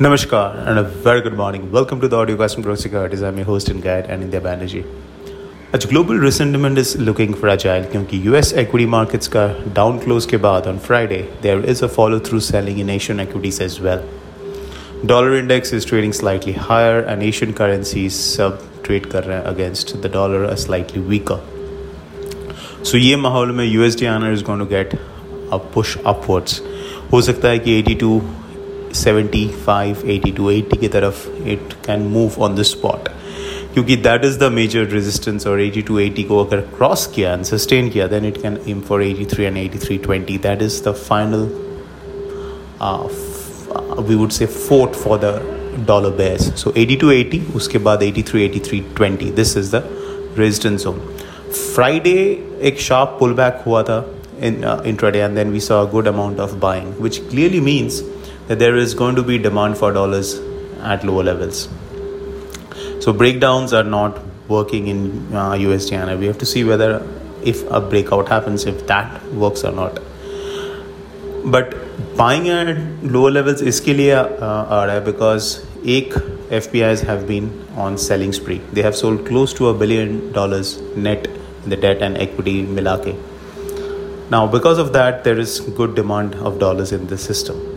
Namaskar and a very good morning. Welcome to the Audio Custom Growth Securities. I'm your host and guide, Anindya Banerjee. आज global risk sentiment is looking fragile क्योंकि US equity markets का down close के बाद on Friday there is a follow through selling in Asian equities as well dollar index is trading slightly higher and Asian currencies सब trade कर रहे हैं against the dollar a slightly weaker so ये माहौल में U S D INR is going to get a push upwards हो सकता है कि 82 75 82 80 की तरफ़ it can move on the spot क्योंकि that is the major resistance और 80 टू 80 को अगर क्रॉस किया एंड सस्टेन किया then it can aim for 83 and 83 20 that is the final we would say fort for the dollar base so 80 two 80 उसके बाद 83 83 20 this is the resistance zone Friday एक sharp pull back हुआ था in uh, intraday and then we saw a good amount of buying which clearly there is going to be demand for dollars at lower levels. So breakdowns are not working in uh, USD we have to see whether if a breakout happens, if that works or not. But buying at lower levels is लिए uh, because eight FPIs have been on selling spree. They have sold close to a billion dollars net in the debt and equity milake. Now, because of that, there is good demand of dollars in the system.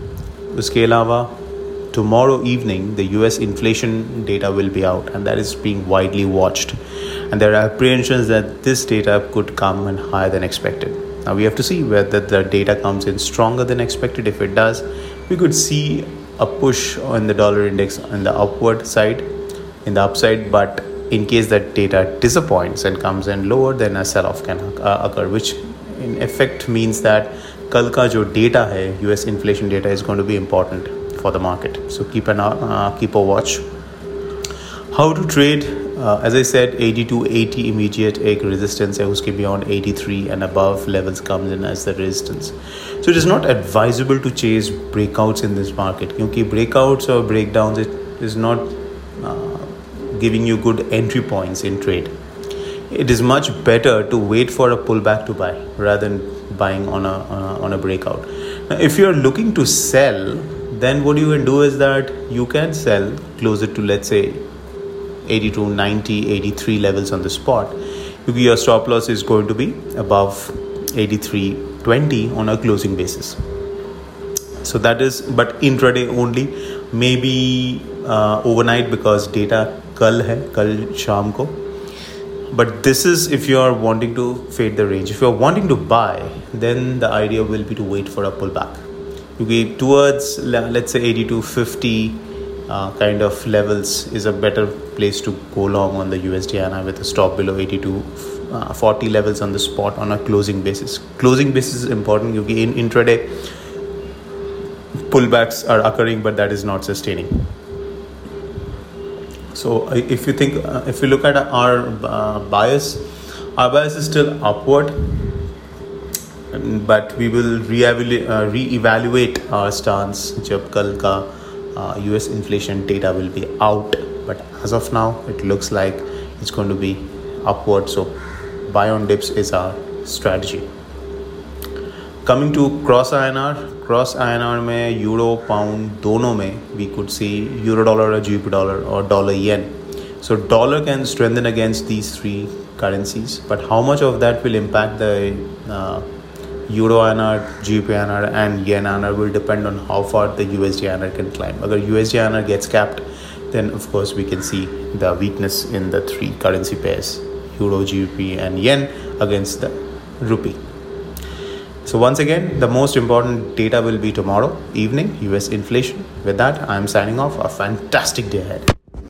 उसके अलावा tomorrow evening the US inflation data will be out and that is being widely watched and there are apprehensions that this data could come in higher than expected now we have to see whether the data comes in stronger than expected if it does we could see a push on the dollar index on the upward side in the upside but in case that data disappoints and comes in lower then a sell off can uh, occur which in effect means that कल का जो data है US inflation data is going to be important for the market so keep an keep a watch how to trade as I set 80 two 80 immediate एक resistance है, उसके beyond 83 and above levels comes in as the resistance so it is not advisable to chase breakouts in this market क्योंकि breakouts और break down it is not giving you good entry points in trade it is much better to wait for a pullback to buy rather than buying on a uh, on a breakout. Now if you're looking to sell then what you can do is that you can sell closer to let's say 82 90 83 levels on the spot. Your stop loss is going to be above 83 20 on a closing basis. So that is but intraday only maybe uh, overnight because data kal hai kal sham ko but this is if you are wanting to fade the range if you are wanting to buy then the idea will be to wait for a pullback. You get towards let's say 80 to 50 uh, kind of levels is a better place to go long on the USD and with a stop below 80 to uh, 40 levels on the spot on a closing basis. Closing basis is important. Because in intraday pullbacks are occurring but that is not sustaining so if you think, uh, if you look at our uh, bias, our bias is still upward, but we will re-evaluate, uh, re-evaluate our stance जब कल का US inflation data will be out. But as of now, it looks like it's going to be upward. So buy on dips is our strategy. Coming to cross INR, cross आई में euro pound दोनों में we could see euro dollar और जी dollar और dollar yen so dollar can strengthen against these three currencies but how much of that will impact the uh, euro INR, GBP INR and yen INR will depend on how far the USD INR can climb. If USD INR gets capped, then of course we can see the weakness in the three currency pairs, euro, GBP and yen against the rupee. So, once again, the most important data will be tomorrow evening, US inflation. With that, I am signing off. A fantastic day ahead.